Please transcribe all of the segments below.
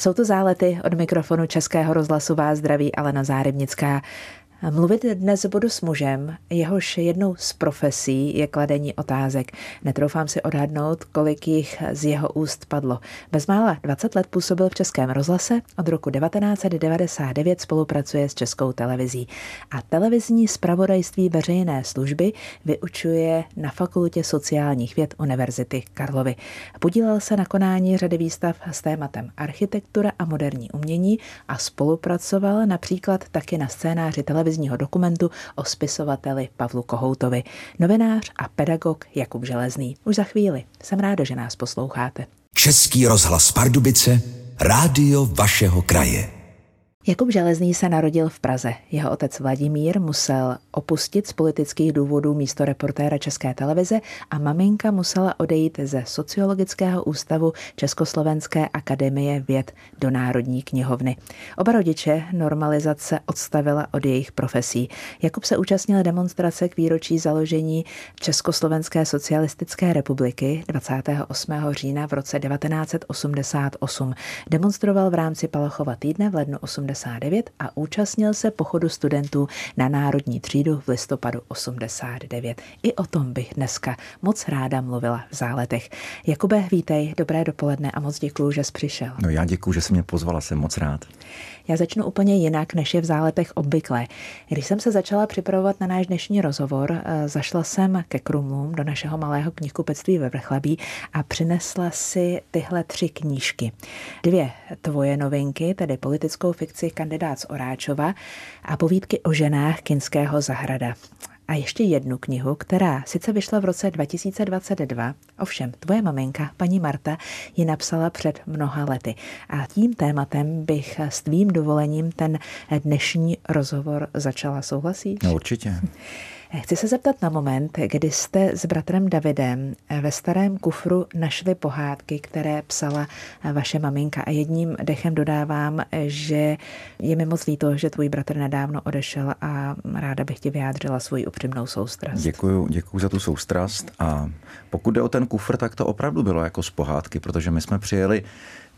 Jsou to zálety od mikrofonu Českého rozhlasu vás zdraví Alena Zárybnická. Mluvit dnes budu s mužem, jehož jednou z profesí je kladení otázek. Netroufám si odhadnout, kolik jich z jeho úst padlo. Bezmála 20 let působil v Českém rozhlase, od roku 1999 spolupracuje s Českou televizí a televizní zpravodajství veřejné služby vyučuje na Fakultě sociálních věd Univerzity Karlovy. Podílel se na konání řady výstav s tématem architektura a moderní umění a spolupracoval například taky na scénáři televize televizního dokumentu o spisovateli Pavlu Kohoutovi. Novinář a pedagog Jakub Železný. Už za chvíli. Jsem ráda, že nás posloucháte. Český rozhlas Pardubice, rádio vašeho kraje. Jakub Železný se narodil v Praze. Jeho otec Vladimír musel opustit z politických důvodů místo reportéra České televize a maminka musela odejít ze Sociologického ústavu Československé akademie věd do Národní knihovny. Oba rodiče normalizace odstavila od jejich profesí. Jakub se účastnil demonstrace k výročí založení Československé socialistické republiky 28. října v roce 1988. Demonstroval v rámci Palachova týdne v lednu 80 89 a účastnil se pochodu studentů na Národní třídu v listopadu 89. I o tom bych dneska moc ráda mluvila v záletech. Jakube, vítej, dobré dopoledne a moc děkuji, že jsi přišel. No já děkuji, že jsi mě pozvala, jsem moc rád. Já začnu úplně jinak, než je v záletech obvykle. Když jsem se začala připravovat na náš dnešní rozhovor, eh, zašla jsem ke Krumlům do našeho malého knihkupectví ve Vrchlabí a přinesla si tyhle tři knížky. Dvě tvoje novinky, tedy politickou fikci Kandidát z Oráčova a povídky o ženách Kinského zahrada a ještě jednu knihu, která sice vyšla v roce 2022, ovšem tvoje maminka, paní Marta, ji napsala před mnoha lety. A tím tématem bych s tvým dovolením ten dnešní rozhovor začala. Souhlasíš? No určitě. Chci se zeptat na moment, kdy jste s bratrem Davidem ve starém kufru našli pohádky, které psala vaše maminka a jedním dechem dodávám, že je mi moc líto, že tvůj bratr nedávno odešel a ráda bych ti vyjádřila svoji upřímnou soustrast. Děkuju, děkuju za tu soustrast a pokud jde o ten kufr, tak to opravdu bylo jako z pohádky, protože my jsme přijeli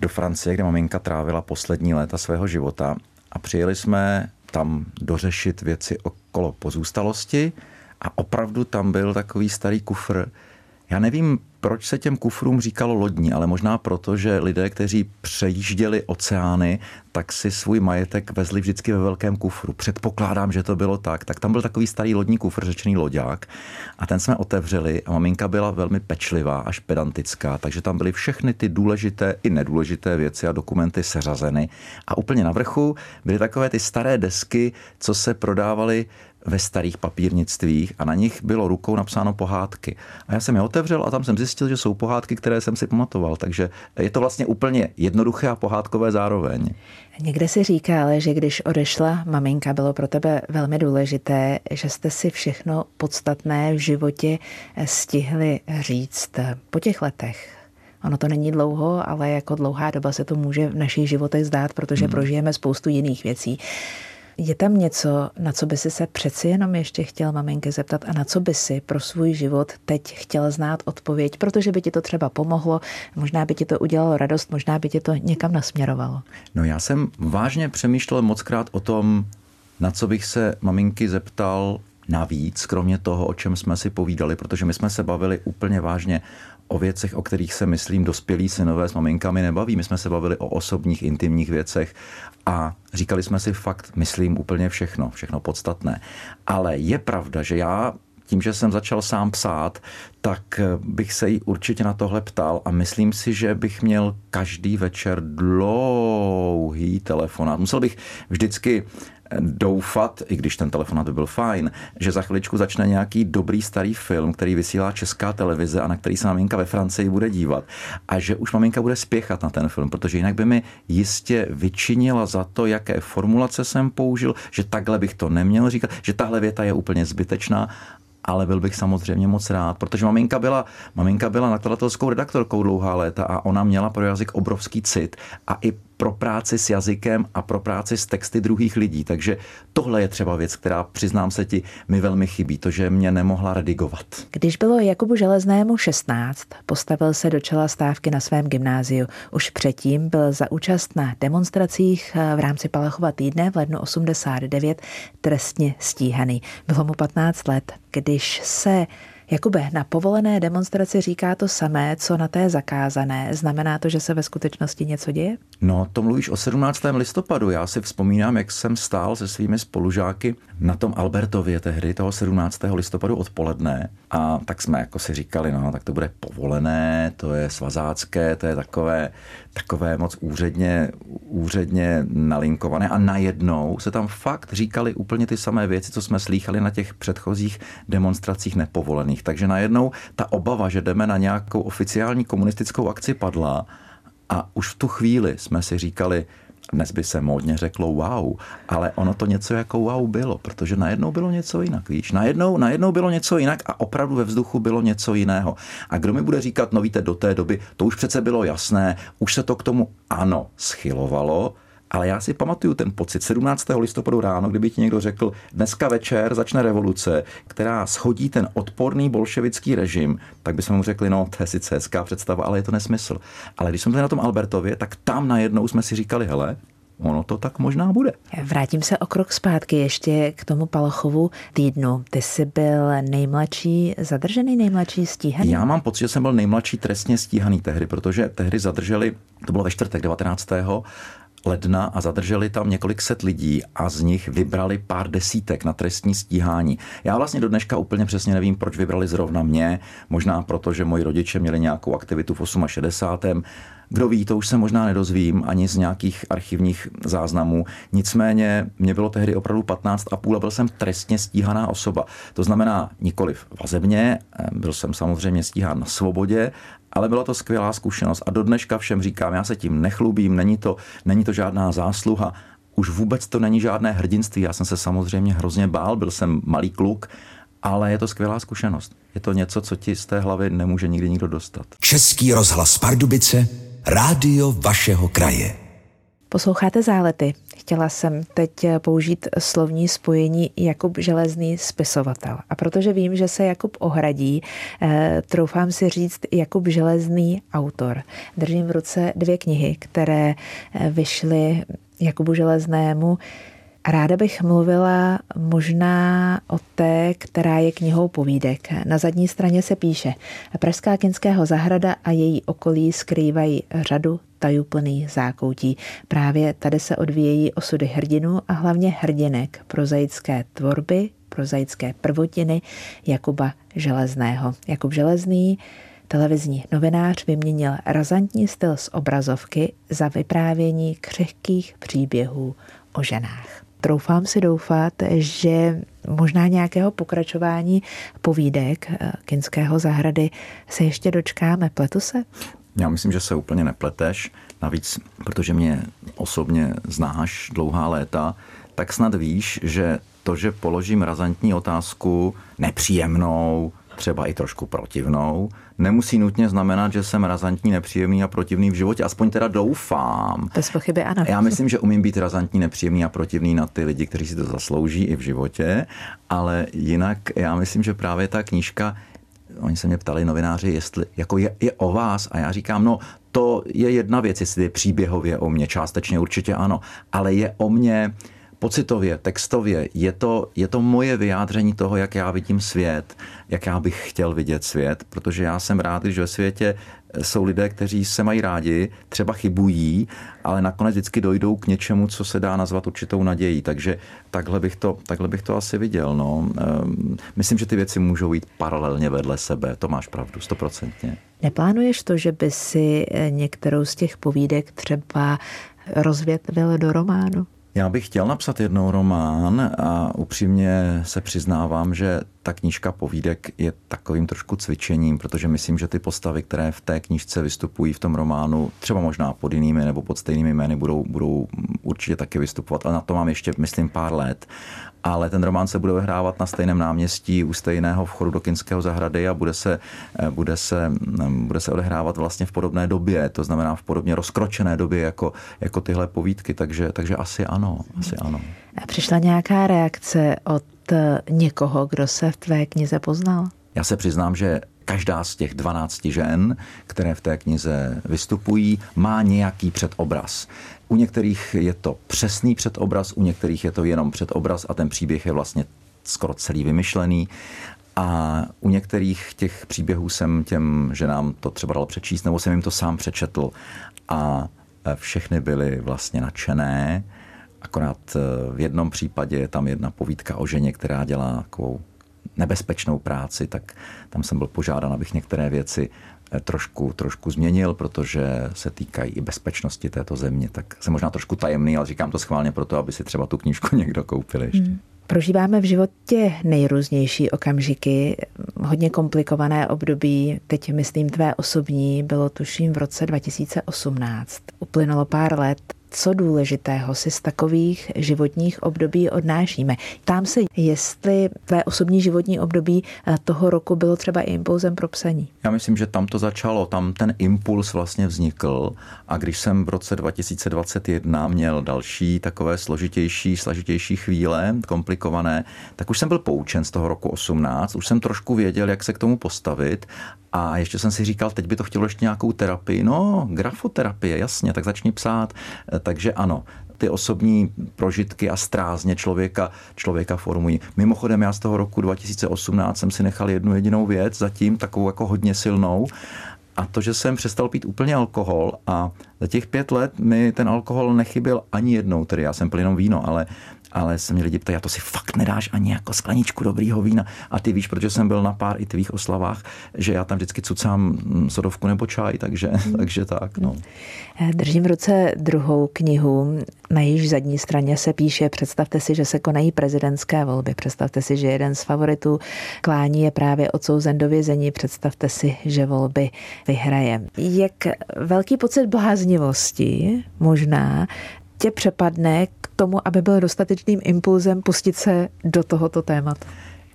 do Francie, kde maminka trávila poslední léta svého života a přijeli jsme tam dořešit věci okolo pozůstalosti a opravdu tam byl takový starý kufr. Já nevím, proč se těm kufrům říkalo lodní, ale možná proto, že lidé, kteří přejížděli oceány, tak si svůj majetek vezli vždycky ve velkém kufru. Předpokládám, že to bylo tak. Tak tam byl takový starý lodní kufr, řečený loďák. A ten jsme otevřeli a maminka byla velmi pečlivá, až pedantická, takže tam byly všechny ty důležité i nedůležité věci a dokumenty seřazeny. A úplně na vrchu byly takové ty staré desky, co se prodávaly ve starých papírnictvích a na nich bylo rukou napsáno pohádky. A já jsem je otevřel a tam jsem zjistil, že jsou pohádky, které jsem si pamatoval. Takže je to vlastně úplně jednoduché a pohádkové zároveň. Někde si říkal, že když odešla maminka, bylo pro tebe velmi důležité, že jste si všechno podstatné v životě stihli říct po těch letech. Ono to není dlouho, ale jako dlouhá doba se to může v našich životech zdát, protože hmm. prožijeme spoustu jiných věcí. Je tam něco, na co by si se přeci jenom ještě chtěl maminky zeptat a na co by si pro svůj život teď chtěl znát odpověď, protože by ti to třeba pomohlo, možná by ti to udělalo radost, možná by ti to někam nasměrovalo. No já jsem vážně přemýšlel mockrát o tom, na co bych se maminky zeptal navíc, kromě toho, o čem jsme si povídali, protože my jsme se bavili úplně vážně o věcech, o kterých se, myslím, dospělí synové s maminkami nebaví. My jsme se bavili o osobních, intimních věcech a říkali jsme si fakt, myslím, úplně všechno, všechno podstatné. Ale je pravda, že já tím, že jsem začal sám psát, tak bych se jí určitě na tohle ptal a myslím si, že bych měl každý večer dlouhý telefonát. Musel bych vždycky doufat, i když ten telefonát by byl fajn, že za chviličku začne nějaký dobrý starý film, který vysílá česká televize a na který se maminka ve Francii bude dívat. A že už maminka bude spěchat na ten film, protože jinak by mi jistě vyčinila za to, jaké formulace jsem použil, že takhle bych to neměl říkat, že tahle věta je úplně zbytečná ale byl bych samozřejmě moc rád, protože maminka byla, maminka byla nakladatelskou redaktorkou dlouhá léta a ona měla pro jazyk obrovský cit a i pro práci s jazykem a pro práci s texty druhých lidí. Takže tohle je třeba věc, která, přiznám se ti, mi velmi chybí, to, že mě nemohla redigovat. Když bylo Jakubu Železnému 16, postavil se do čela stávky na svém gymnáziu. Už předtím byl za účast na demonstracích v rámci Palachova týdne v lednu 89 trestně stíhaný. Bylo mu 15 let, když se Jakube, na povolené demonstraci říká to samé, co na té zakázané. Znamená to, že se ve skutečnosti něco děje? No, to mluvíš o 17. listopadu. Já si vzpomínám, jak jsem stál se svými spolužáky na tom Albertově tehdy, toho 17. listopadu odpoledne. A tak jsme jako si říkali, no, tak to bude povolené, to je svazácké, to je takové, takové moc úředně, úředně nalinkované. A najednou se tam fakt říkali úplně ty samé věci, co jsme slýchali na těch předchozích demonstracích nepovolených. Takže najednou ta obava, že jdeme na nějakou oficiální komunistickou akci padla a už v tu chvíli jsme si říkali, dnes by se módně řeklo wow, ale ono to něco jako wow bylo, protože najednou bylo něco jinak, víš, najednou, najednou bylo něco jinak a opravdu ve vzduchu bylo něco jiného. A kdo mi bude říkat, no víte, do té doby, to už přece bylo jasné, už se to k tomu ano schylovalo, ale já si pamatuju ten pocit 17. listopadu ráno, kdyby ti někdo řekl, dneska večer začne revoluce, která schodí ten odporný bolševický režim, tak bychom mu řekli, no to je sice hezká představa, ale je to nesmysl. Ale když jsme byli na tom Albertově, tak tam najednou jsme si říkali, hele, ono to tak možná bude. Vrátím se o krok zpátky ještě k tomu Palachovu týdnu. Ty jsi byl nejmladší, zadržený nejmladší stíhaný? Já mám pocit, že jsem byl nejmladší trestně stíhaný tehdy, protože tehdy zadrželi, to bylo ve čtvrtek 19 ledna a zadrželi tam několik set lidí a z nich vybrali pár desítek na trestní stíhání. Já vlastně do dneška úplně přesně nevím, proč vybrali zrovna mě, možná proto, že moji rodiče měli nějakou aktivitu v 68. Kdo ví, to už se možná nedozvím ani z nějakých archivních záznamů. Nicméně mě bylo tehdy opravdu 15 a půl a byl jsem trestně stíhaná osoba. To znamená nikoli vazebně, eh, byl jsem samozřejmě stíhán na svobodě, ale byla to skvělá zkušenost a do dneška všem říkám, já se tím nechlubím, není to, není to žádná zásluha, už vůbec to není žádné hrdinství. Já jsem se samozřejmě hrozně bál, byl jsem malý kluk, ale je to skvělá zkušenost. Je to něco, co ti z té hlavy nemůže nikdy nikdo dostat. Český rozhlas Pardubice, rádio vašeho kraje. Posloucháte zálety. Chtěla jsem teď použít slovní spojení Jakub Železný spisovatel. A protože vím, že se Jakub ohradí, eh, troufám si říct Jakub Železný autor. Držím v ruce dvě knihy, které eh, vyšly Jakubu Železnému Ráda bych mluvila možná o té, která je knihou povídek. Na zadní straně se píše Pražská kinského zahrada a její okolí skrývají řadu tajuplných zákoutí. Právě tady se odvíjejí osudy hrdinů a hlavně hrdinek prozaické tvorby, prozaické prvotiny Jakuba Železného. Jakub Železný televizní novinář vyměnil razantní styl z obrazovky za vyprávění křehkých příběhů o ženách troufám si doufat, že možná nějakého pokračování povídek eh, Kinského zahrady se ještě dočkáme. Pletu se? Já myslím, že se úplně nepleteš. Navíc, protože mě osobně znáš dlouhá léta, tak snad víš, že to, že položím razantní otázku, nepříjemnou, třeba i trošku protivnou, nemusí nutně znamenat, že jsem razantní, nepříjemný a protivný v životě. Aspoň teda doufám. Bez pochyby ano. Já myslím, že umím být razantní, nepříjemný a protivný na ty lidi, kteří si to zaslouží i v životě, ale jinak já myslím, že právě ta knížka Oni se mě ptali novináři, jestli jako je, je o vás a já říkám, no to je jedna věc, jestli je příběhově o mě, částečně určitě ano, ale je o mě pocitově, textově, je to, je to moje vyjádření toho, jak já vidím svět, jak já bych chtěl vidět svět, protože já jsem rád, že ve světě jsou lidé, kteří se mají rádi, třeba chybují, ale nakonec vždycky dojdou k něčemu, co se dá nazvat určitou nadějí. Takže takhle bych to, takhle bych to asi viděl. No. Ehm, myslím, že ty věci můžou jít paralelně vedle sebe. To máš pravdu, stoprocentně. Neplánuješ to, že by si eh, některou z těch povídek třeba rozvětvil do románu? Já bych chtěl napsat jednou román a upřímně se přiznávám, že ta knížka povídek je takovým trošku cvičením, protože myslím, že ty postavy, které v té knížce vystupují v tom románu, třeba možná pod jinými nebo pod stejnými jmény, budou, budou určitě taky vystupovat. Ale na to mám ještě, myslím, pár let ale ten román se bude vyhrávat na stejném náměstí u stejného vchodu do Kinského zahrady a bude se, eh, bude se, mm, bude se odehrávat vlastně v podobné době, to znamená v podobně rozkročené době jako, jako tyhle povídky, takže, takže asi ano, asi ano. Přišla nějaká reakce od eh, někoho, kdo se v tvé knize poznal? Já se přiznám, že každá z těch 12 žen, které v té knize vystupují, má nějaký předobraz. U některých je to přesný předobraz, u některých je to jenom předobraz a ten příběh je vlastně skoro celý vymyšlený. A u některých těch příběhů jsem těm ženám to třeba dal přečíst, nebo jsem jim to sám přečetl. A všechny byly vlastně nadšené. Akorát eh, v jednom případě je tam jedna povídka o ženě, která dělá takovou nebezpečnou práci, tak tam jsem byl požádán, abych některé věci eh, trošku, trošku změnil, protože se týkají i bezpečnosti této země. Tak jsem možná trošku tajemný, ale říkám to schválně proto, aby si třeba tu knížku někdo koupil ještě. Hmm. Prožíváme v životě nejrůznější okamžiky, hodně komplikované období. Teď myslím tvé osobní, bylo tuším v roce 2018. Uplynulo pár let co důležitého si z takových životních období odnášíme. Tam se, jestli tvé osobní životní období eh, toho roku bylo třeba i impulzem pro psaní. Já myslím, že tam to začalo, tam ten impuls vlastně vznikl a když jsem v roce 2021 měl další takové složitější, složitější chvíle, komplikované, tak už jsem byl poučen z toho roku 18, už jsem trošku věděl, jak se k tomu postavit a ještě jsem si říkal, teď by to chtělo ještě nějakou terapii. No, grafoterapie, jasně, tak začni psát. Takže ano, ty osobní prožitky a strázně člověka, člověka formují. Mimochodem, já z toho roku 2018 jsem si nechal jednu jedinou věc, zatím takovou jako hodně silnou, a to, že jsem přestal pít úplně alkohol a za těch pět let mi ten alkohol nechyběl ani jednou, tedy já jsem pil jenom víno, ale ale se mě lidi ptají, a to si fakt nedáš ani jako skleničku dobrýho vína. A ty víš, protože jsem byl na pár i tvých oslavách, že já tam vždycky cucám mm, sodovku nebo čaj, takže, hmm. takže tak. No. Eh, držím v ruce druhou knihu, na jejíž zadní straně se píše, představte si, že se konají prezidentské volby, představte si, že jeden z favoritů klání je právě odsouzen do vězení, představte si, že volby vyhraje. Jak velký pocit bláznivosti možná tě přepadne k tomu, aby byl dostatečným impulzem pustit se do tohoto tématu?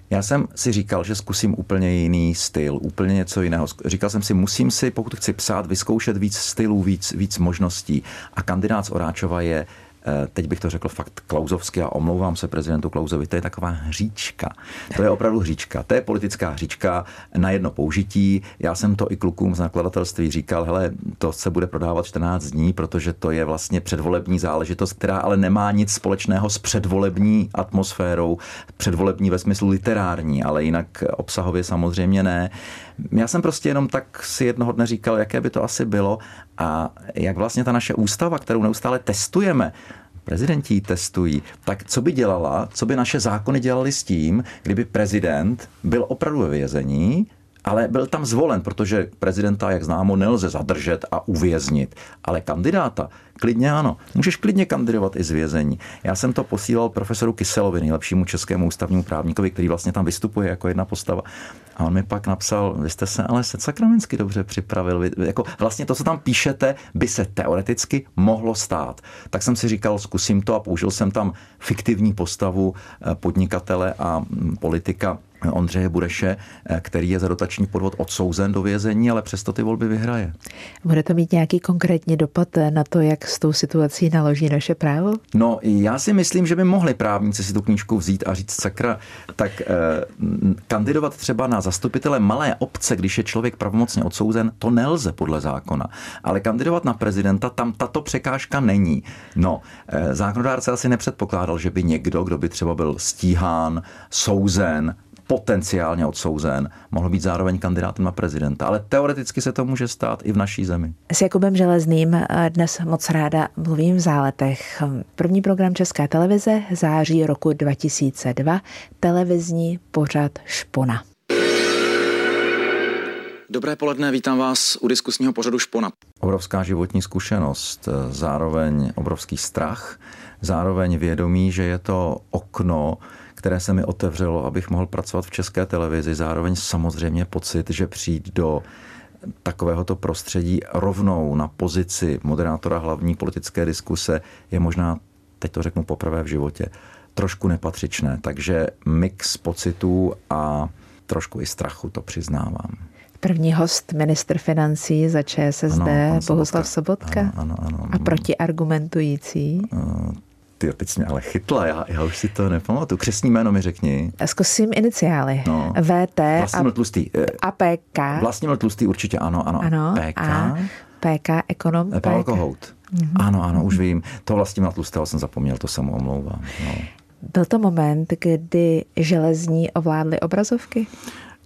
Já jsem si říkal, že zkusím úplně jiný styl, úplně něco jiného. Říkal jsem si, musím si, pokud chci psát, vyzkoušet víc stylů, víc, víc možností. A kandidát z Oráčova je teď bych to řekl fakt klauzovsky a omlouvám se prezidentu Klauzovi, to je taková hříčka. To je opravdu hříčka. To je politická hříčka na jedno použití. Já jsem to i klukům z nakladatelství říkal, hele, to se bude prodávat 14 dní, protože to je vlastně předvolební záležitost, která ale nemá nic společného s předvolební atmosférou, předvolební ve smyslu literární, ale jinak obsahově samozřejmě ne. Já jsem prostě jenom tak si jednoho dne říkal, jaké by to asi bylo a jak vlastně ta naše ústava, kterou neustále testujeme, prezidenti ji testují, tak co by dělala, co by naše zákony dělali s tím, kdyby prezident byl opravdu ve vězení, ale byl tam zvolen, protože prezidenta, jak známo, nelze zadržet a uvěznit. Ale kandidáta, klidně ano. Můžeš klidně kandidovat i z vězení. Já jsem to posílal profesoru Kyselovi, nejlepšímu českému ústavnímu právníkovi, který vlastně tam vystupuje jako jedna postava. A on mi pak napsal, vy jste se ale se sakramensky dobře připravil. Vy, jako vlastně to, co tam píšete, by se teoreticky mohlo stát. Tak jsem si říkal, zkusím to a použil jsem tam fiktivní postavu eh, podnikatele a mm, politika Ondřeje Bureše, eh, který je za dotační podvod odsouzen do vězení, ale přesto ty volby vyhraje. Bude to mít nějaký konkrétní dopad na to, jak s tou situací naloží naše právo? No, já si myslím, že by mohli právníci si tu knížku vzít a říct, sakra, tak eh, kandidovat třeba na zastupitele malé obce, když je člověk pravomocně odsouzen, to nelze podle zákona. Ale kandidovat na prezidenta, tam tato překážka není. No, eh, zákonodárce asi nepředpokládal, že by někdo, kdo by třeba byl stíhán, souzen, potenciálně odsouzen, mohl být zároveň kandidátem na prezidenta. Ale teoreticky se to může stát i v naší zemi. S Jakubem Železným eh, dnes moc ráda mluvím v záletech. První program České televize září roku 2002, televizní pořad Špona. Dobré poledne, vítám vás u diskusního pořadu Špona. Obrovská životní zkušenost, eh, zároveň obrovský strach, zároveň vědomí, že je to okno, které se mi otevřelo, abych mohl pracovat v české televizi. Zároveň samozřejmě pocit, že přijít do takovéhoto prostředí rovnou na pozici moderátora hlavní politické diskuse je možná, teď to řeknu poprvé v životě, trošku nepatřičné. Takže mix pocitů a trošku i strachu, to přiznávám. První host, ministr financí za ČSSD, ano, Bohuslav Sobotka. Ano, ano, ano. A protiargumentující? Ty teď jsi mě ale chytla, já, já už si to nepamatuju. Křesní jméno mi řekni. Zkusím iniciály. No. VT Vlastimil Tlustý. Eh, a PK. Vlastimil Tlustý určitě ano, ano. ano PK. A PK, ekonom. Pavel Kohout. Mm-hmm. Ano, ano, už vím. To Vlastimila Tlustého jsem zapomněl, to se mu omlouvám. No. Byl to moment, kdy železní ovládly obrazovky?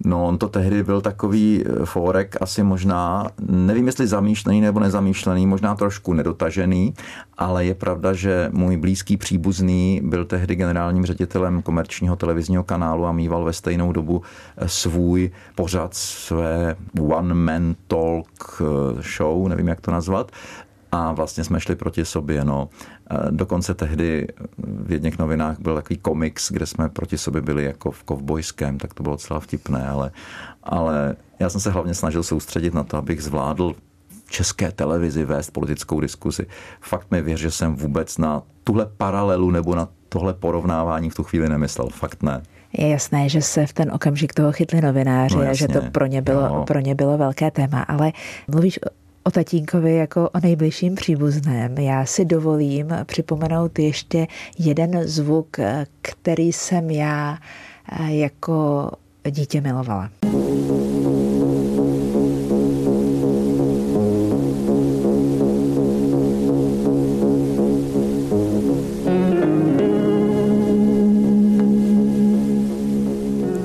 No, on to tehdy byl takový eh, fórek, asi možná, nevím jestli zamýšlený nebo nezamýšlený, možná trošku nedotažený, ale je pravda, že můj blízký příbuzný byl tehdy generálním ředitelem komerčního televizního kanálu a mýval ve stejnou dobu eh, svůj pořad, své one-man talk eh, show, nevím jak to nazvat, a vlastně jsme šli proti sobě. No. Dokonce tehdy v jedných novinách byl takový komiks, kde jsme proti sobě byli jako v kovbojském, tak to bylo docela vtipné, ale, ale já jsem se hlavně snažil soustředit na to, abych zvládl v české televizi vést politickou diskuzi. Fakt mi věř, že jsem vůbec na tuhle paralelu nebo na tohle porovnávání v tu chvíli nemyslel. Fakt ne. Je jasné, že se v ten okamžik toho chytli novináři no, a že to pro ně, bylo, pro ně bylo velké téma, ale mluvíš o tatínkovi jako o nejbližším příbuzném. Já si dovolím připomenout ještě jeden zvuk, který jsem já eh, jako dítě milovala.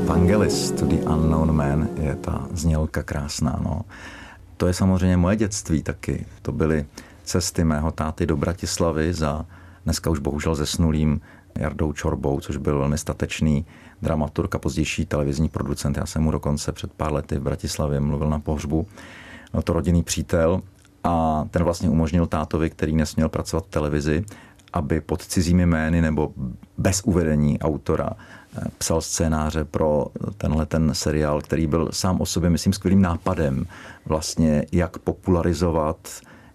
Vangelis the Unknown Man je ta znělka krásná. No to je samozřejmě moje dětství taky. To byly cesty mého táty do Bratislavy za dneska už bohužel zesnulým Jardou Čorbou, což byl velmi statečný dramaturg a pozdější televizní producent. Já jsem mu dokonce před pár lety v Bratislavě mluvil na pohřbu. No to rodinný přítel a ten vlastně umožnil tátovi, který nesměl pracovat v televizi, aby pod cizími jmény nebo bez uvedení autora psal scénáře pro tenhle ten seriál, který byl sám o sobě, myslím, skvělým nápadem vlastně, jak popularizovat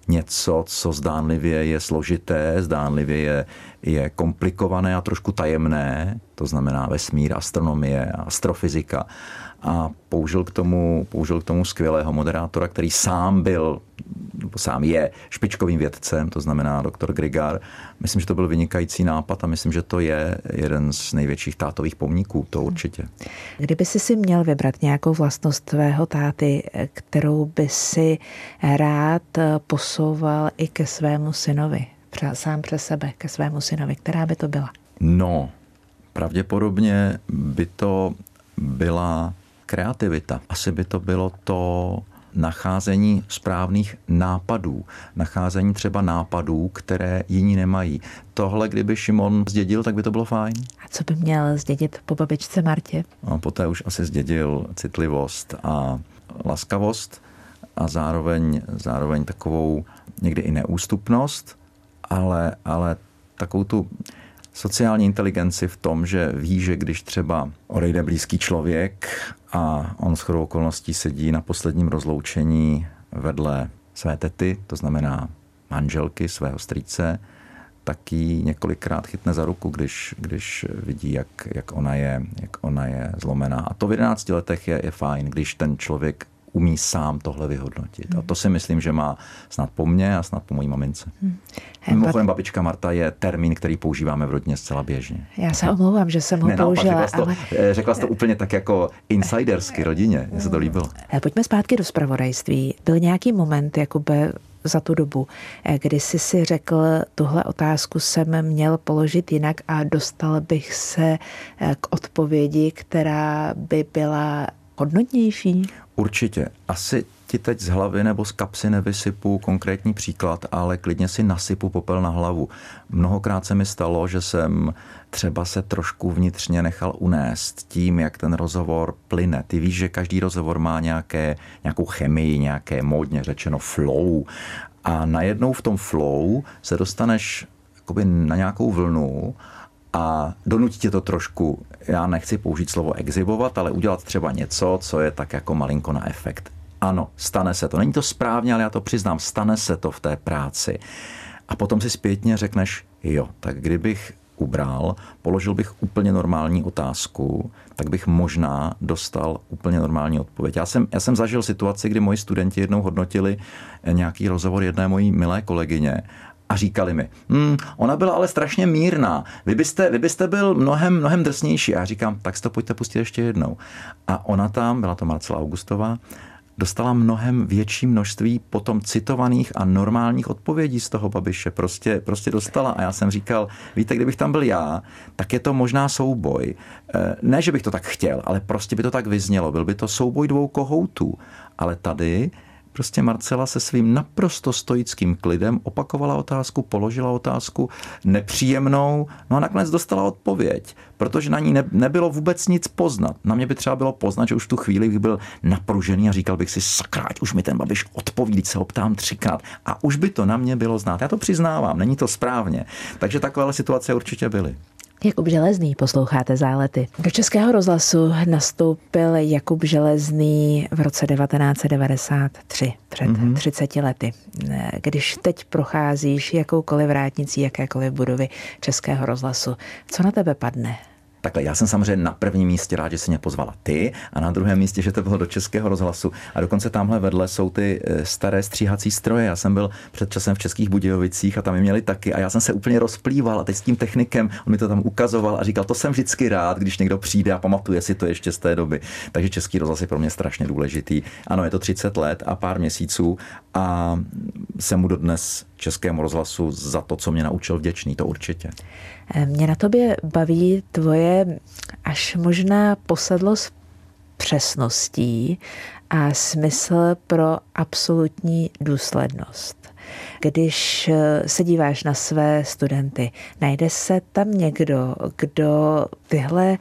něco, co zdánlivě je složité, zdánlivě je, je komplikované a trošku tajemné, to znamená vesmír, astronomie, astrofyzika. A použil k tomu, použil k tomu skvělého moderátora, který sám byl sám je špičkovým vědcem, to znamená doktor Grigar. Myslím, že to byl vynikající nápad a myslím, že to je jeden z největších tátových pomníků, to určitě. Kdyby si si měl vybrat nějakou vlastnost tvého táty, kterou by si rád posouval i ke svému synovi, sám přes sebe, ke svému synovi, která by to byla? No, pravděpodobně by to byla kreativita. Asi by to bylo to nacházení správných nápadů, nacházení třeba nápadů, které jiní nemají. Tohle, kdyby Šimon zdědil, tak by to bylo fajn. A co by měl zdědit po babičce Martě? No, poté už asi zdědil citlivost a laskavost a zároveň, zároveň takovou někdy i neústupnost, ale, ale takovou tu sociální inteligenci v tom, že ví, že když třeba odejde blízký člověk a on s chodou okolností sedí na posledním rozloučení vedle své tety, to znamená manželky svého strýce, tak ji několikrát chytne za ruku, když, když vidí, jak, jak, ona je, jak ona je zlomená. A to v 11 letech je, je fajn, když ten člověk umí sám tohle vyhodnotit. A to si myslím, že má snad po mně a snad po mojí mamince. Hmm. Mimochodem, babička Marta je termín, který používáme v rodině zcela běžně. Já se omlouvám, že jsem ho ne, použila. Řekla, ale... to, eh, řekla jsi to úplně tak jako insidersky rodině. Mně se to líbilo. Eh, pojďme zpátky do zpravodajství. Byl nějaký moment, Jakube, za tu dobu, eh, kdy jsi si řekl, tuhle otázku jsem měl položit jinak a dostal bych se k odpovědi, která by byla hodnotnější? Určitě. Asi ti teď z hlavy nebo z kapsy nevysypu konkrétní příklad, ale klidně si nasypu popel na hlavu. Mnohokrát se mi stalo, že jsem třeba se trošku vnitřně nechal unést tím, jak ten rozhovor plyne. Ty víš, že každý rozhovor má nějaké, nějakou chemii, nějaké módně řečeno flow a najednou v tom flow se dostaneš na nějakou vlnu a donutit tě to trošku, já nechci použít slovo exhibovat, ale udělat třeba něco, co je tak jako malinko na efekt. Ano, stane se to. Není to správně, ale já to přiznám, stane se to v té práci. A potom si zpětně řekneš, jo, tak kdybych ubral, položil bych úplně normální otázku, tak bych možná dostal úplně normální odpověď. Já jsem, já jsem zažil situaci, kdy moji studenti jednou hodnotili nějaký rozhovor jedné mojí milé kolegyně a říkali mi, hm, ona byla ale strašně mírná, vy byste, vy byste byl mnohem, mnohem drsnější. A já říkám, tak si to pojďte pustit ještě jednou. A ona tam, byla to Marcela Augustová, dostala mnohem větší množství potom citovaných a normálních odpovědí z toho Babiše. Prostě, prostě dostala. A já jsem říkal, víte, kdybych tam byl já, tak je to možná souboj. Eh, ne, že bych to tak chtěl, ale prostě by to tak vyznělo. Byl by to souboj dvou kohoutů. Ale tady Prostě Marcela se svým naprosto stoickým klidem opakovala otázku, položila otázku nepříjemnou, no a nakonec dostala odpověď, protože na ní ne, nebylo vůbec nic poznat. Na mě by třeba bylo poznat, že už tu chvíli bych byl napružený a říkal bych si, sakra, už mi ten babiš odpoví, se ho ptám třikrát. A už by to na mě bylo znát. Já to přiznávám, není to správně. Takže takové situace určitě byly. Jakub Železný, posloucháte zálety. Do Českého rozhlasu nastoupil Jakub Železný v roce 1993, před mm-hmm. 30 lety. Když teď procházíš jakoukoliv vrátnicí jakékoliv budovy Českého rozhlasu, co na tebe padne? Takhle, já jsem samozřejmě na prvním místě rád, že si mě pozvala ty a na druhém místě, že to bylo do Českého rozhlasu. A dokonce tamhle vedle jsou ty eh, staré stříhací stroje. Já jsem byl před časem v Českých Budějovicích a tam je měli taky a já jsem se úplně rozplýval a teď s tím technikem, on mi to tam ukazoval a říkal, to jsem vždycky rád, když někdo přijde a pamatuje si to ještě z té doby. Takže Český rozhlas je pro mě strašně důležitý. Ano, je to 30 let a pár měsíců a jsem mu dodnes Českému rozhlasu za to, co mě naučil vděčný, to určitě. Mě na tobě baví tvoje až možná posedlost přesností a smysl pro absolutní důslednost. Když se díváš na své studenty, najde se tam někdo, kdo tyhle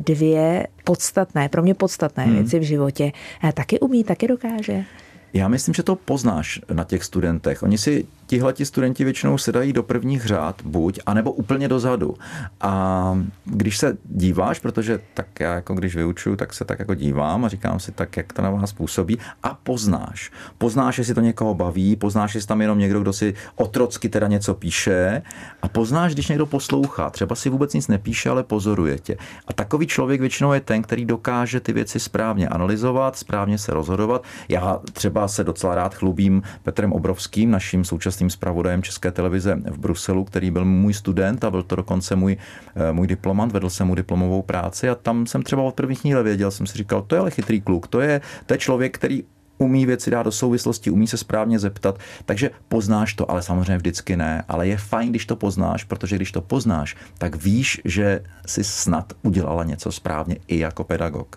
dvě podstatné, pro mě podstatné hmm. věci v životě taky umí, taky dokáže? Já myslím, že to poznáš na těch studentech. Oni si tihle ti studenti většinou sedají do prvních řád, buď, anebo úplně dozadu. A když se díváš, protože tak já jako když vyučuju, tak se tak jako dívám a říkám si tak, jak to na vás působí a poznáš. Poznáš, jestli to někoho baví, poznáš, jestli tam jenom někdo, kdo si otrocky teda něco píše a poznáš, když někdo poslouchá. Třeba si vůbec nic nepíše, ale pozoruje tě. A takový člověk většinou je ten, který dokáže ty věci správně analyzovat, správně se rozhodovat. Já třeba se docela rád chlubím Petrem Obrovským, naším současným současným zpravodajem České televize v Bruselu, který byl můj student a byl to dokonce můj, eh, můj diplomant, vedl jsem mu diplomovou práci a tam jsem třeba od prvních chvíle věděl, jsem si říkal, to je ale chytrý kluk, to je, to je člověk, který umí věci dát do souvislosti, umí se správně zeptat, takže poznáš to, ale samozřejmě vždycky ne. Ale je fajn, když to poznáš, protože když to poznáš, tak víš, že si snad udělala něco správně i jako pedagog.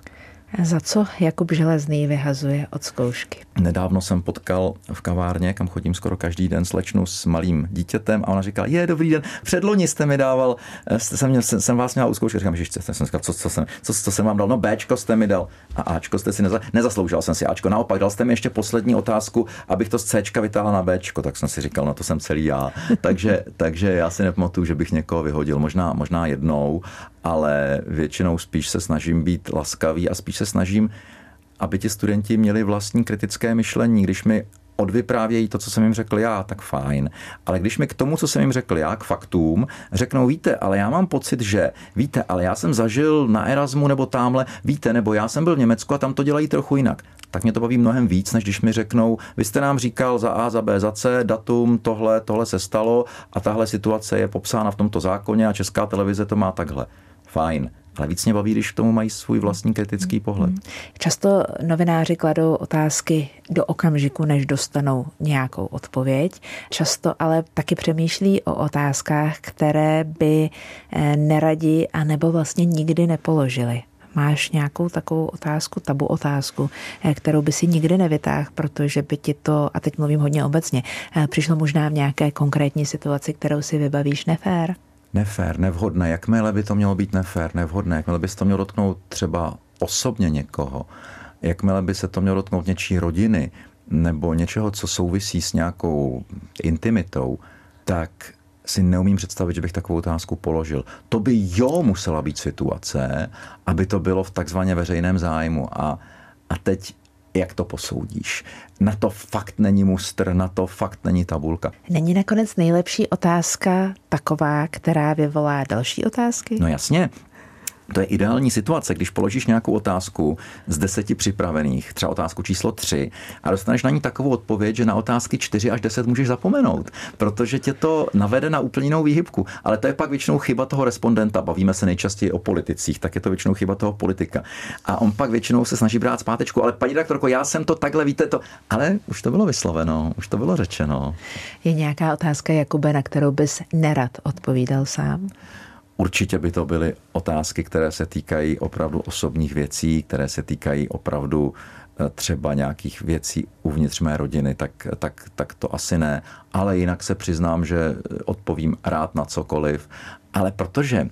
Za co Jakub Železný vyhazuje od zkoušky? Nedávno jsem potkal v kavárně, kam chodím skoro každý den, slečnu s malým dítětem a ona říkala, je, dobrý den, předloni jste mi dával, eh, jsem, jsem, jsem vás měla uskoušet. Říkám, že jsem říkal, co, co, jsem, co, co, jsem vám dal? No Bčko jste mi dal. A Ačko jste si neza, nezasloužil jsem si Ačko. Naopak dal jste mi ještě poslední otázku, abych to z Cčka vytáhl na Bčko, tak jsem si říkal, no to jsem celý já. takže, takže já si nepamatuju, že bych někoho vyhodil. Možná, možná jednou, ale většinou spíš se snažím být laskavý a spíš se snažím, aby ti studenti měli vlastní kritické myšlení. Když mi odvyprávějí to, co jsem jim řekl já, tak fajn. Ale když mi k tomu, co jsem jim řekl já, k faktům, řeknou, víte, ale já mám pocit, že, víte, ale já jsem zažil na Erasmu nebo tamhle, víte, nebo já jsem byl v Německu a tam to dělají trochu jinak, tak mě to baví mnohem víc, než když mi řeknou, vy jste nám říkal za A, za B, za C, datum, tohle, tohle se stalo a tahle situace je popsána v tomto zákoně a česká televize to má takhle fajn. Ale víc mě baví, když k tomu mají svůj vlastní kritický pohled. Hmm. Často novináři kladou otázky do okamžiku, než dostanou nějakou odpověď. Často ale taky přemýšlí o otázkách, které by eh, neradi a nebo vlastně nikdy nepoložili. Máš nějakou takovou otázku, tabu otázku, eh, kterou by si nikdy nevytáhl, protože by ti to, a teď mluvím hodně obecně, eh, přišlo možná v nějaké konkrétní situaci, kterou si vybavíš nefér? Nefér, nevhodné. Jakmile by to mělo být nefér, nevhodné, jakmile by se to mělo dotknout třeba osobně někoho, jakmile by se to mělo dotknout něčí rodiny nebo něčeho, co souvisí s nějakou intimitou, tak si neumím představit, že bych takovou otázku položil. To by jo musela být situace, aby to bylo v takzvaně veřejném zájmu. A, a teď jak to posoudíš? Na to fakt není mustr, na to fakt není tabulka. Není nakonec nejlepší otázka taková, která vyvolá další otázky? No jasně, to je ideální situace, když položíš nějakou otázku z deseti připravených, třeba otázku číslo tři, a dostaneš na ní takovou odpověď, že na otázky čtyři až deset můžeš zapomenout, protože tě to navede na úplně jinou výhybku. Ale to je pak většinou chyba toho respondenta. Bavíme se nejčastěji o politicích, tak je to většinou chyba toho politika. A on pak většinou se snaží brát zpátečku, ale paní doktorko, já jsem to takhle, víte to. Ale už to bylo vysloveno, už to bylo řečeno. Je nějaká otázka, Jakube, na kterou bys nerad odpovídal sám? Určitě by to byly otázky, které se týkají opravdu osobních věcí, které se týkají opravdu eh, třeba nějakých věcí uvnitř mé rodiny, tak, tak, tak to asi ne. Ale jinak se přiznám, že odpovím rád na cokoliv ale protože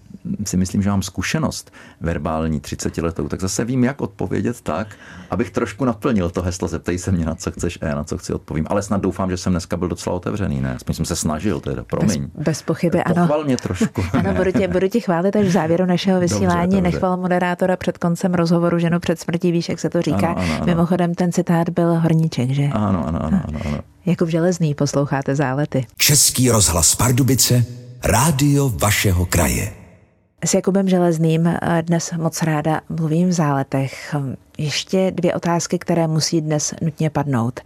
si myslím, že mám zkušenost verbální 30 letou, tak zase vím, jak odpovědět tak, abych trošku naplnil to heslo, zeptej se mě, na co chceš a já na co chci odpovím. Ale snad doufám, že jsem dneska byl docela otevřený, ne? Aspoň jsem se snažil, teda, promiň. Bez, bez pochyby, ano. Pochval mě trošku. ano, budu tě, budu tě chválit až v závěru našeho vysílání. Dobře, dobře. Nechval moderátora před koncem rozhovoru ženu před smrtí, víš, jak se to říká. Ano, ano, ano. Mimochodem, ten citát byl horníček, že? Ano, ano, ano. ano, ano. Jako v železný posloucháte zálety. Český rozhlas Pardubice rádio vašeho kraje. S Jakubem Železným eh, dnes moc ráda mluvím v záletech. Ještě dvě otázky, které musí dnes nutně padnout.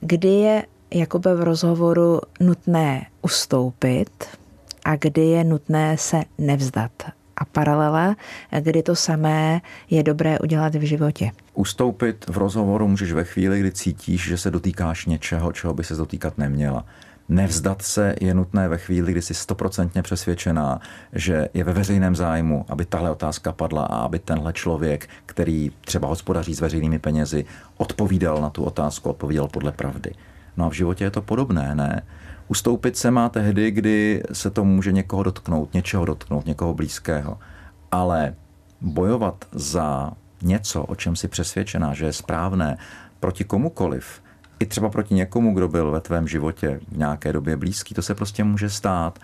Kdy je Jakube v rozhovoru nutné ustoupit a kdy je nutné se nevzdat? A paralela, kdy to samé je dobré udělat v životě? Ustoupit v rozhovoru můžeš ve chvíli, kdy cítíš, že se dotýkáš něčeho, čeho by se dotýkat neměla. Nevzdat se je nutné ve chvíli, kdy jsi stoprocentně přesvědčená, že je ve veřejném zájmu, aby tahle otázka padla a aby tenhle člověk, který třeba hospodaří s veřejnými penězi, odpovídal na tu otázku, odpovídal podle pravdy. No a v životě je to podobné, ne? Ustoupit se má tehdy, kdy se to může někoho dotknout, něčeho dotknout, někoho blízkého. Ale bojovat za něco, o čem si přesvědčená, že je správné, proti komukoliv, i třeba proti někomu, kdo byl ve tvém životě v nějaké době blízký, to se prostě může stát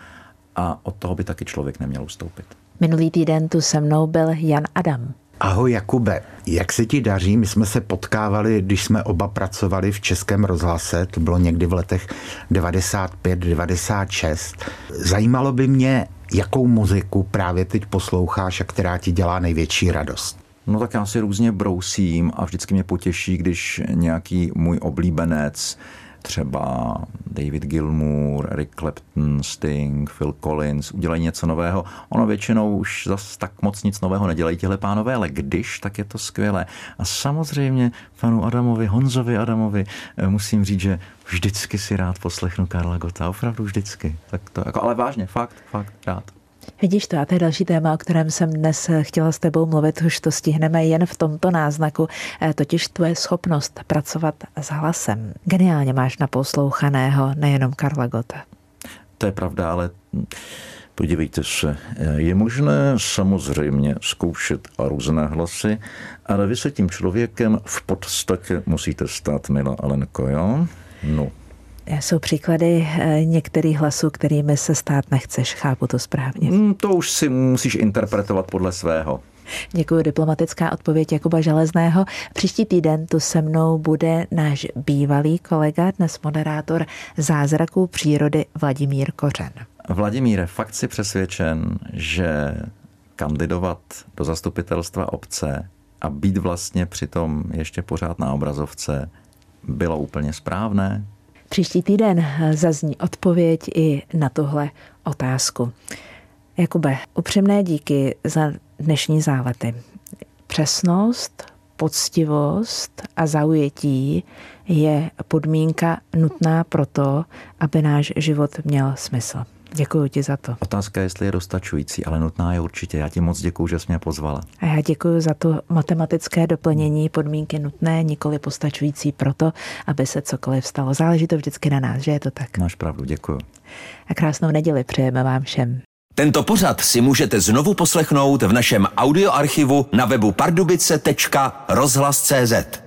a od toho by taky člověk neměl ustoupit. Minulý týden tu se mnou byl Jan Adam. Ahoj Jakube, jak se ti daří? My jsme se potkávali, když jsme oba pracovali v Českém rozhlase, to bylo někdy v letech 95-96. Zajímalo by mě, jakou muziku právě teď posloucháš a která ti dělá největší radost. No tak já si různě brousím a vždycky mě potěší, když nějaký můj oblíbenec, třeba David Gilmour, Eric Clapton, Sting, Phil Collins udělají něco nového. Ono většinou už zas tak moc nic nového nedělají těhle pánové, ale když, tak je to skvělé. A samozřejmě panu Adamovi, Honzovi Adamovi eh, musím říct, že vždycky si rád poslechnu Karla Gota, opravdu vždycky. Tak to, jako, ale vážně, fakt, fakt rád. Vidíš to, a to je další téma, o kterém jsem dnes chtěla s tebou mluvit, už to stihneme jen v tomto náznaku, eh, totiž tvoje schopnost pracovat s hlasem. Geniálně máš naposlouchaného nejenom Karla Gota. To je pravda, ale podívejte se, je možné samozřejmě zkoušet různé hlasy, ale vy se tím člověkem v podstatě musíte stát, milá Alenko, jo? No, jsou příklady eh, některých hlasů, kterými se stát nechceš. Chápu to správně. Mm, to už si musíš interpretovat podle svého. Děkuji. Diplomatická odpověď Jakuba Železného. Příští týden tu se mnou bude náš bývalý kolega, dnes moderátor zázraků přírody Vladimír Kořen. Vladimíre, fakt si přesvědčen, že kandidovat do zastupitelstva obce a být vlastně přitom ještě pořád na obrazovce bylo úplně správné? Příští týden zazní odpověď i na tuhle otázku. Jakube, upřímné díky za dnešní zálety. Přesnost, poctivost a zaujetí je podmínka nutná pro to, aby náš život měl smysl. Děkuji ti za to. Otázka, jestli je dostačující, ale nutná je určitě. Já ti moc děkuji, že jsi mě pozvala. A já děkuji za to matematické doplnění podmínky nutné, nikoli postačující proto, aby se cokoliv stalo. Záleží to vždycky na nás, že je to tak? Máš pravdu, děkuji. A krásnou neděli přejeme vám všem. Tento pořad si můžete znovu poslechnout v našem audioarchivu na webu pardubice.rozhlas.cz.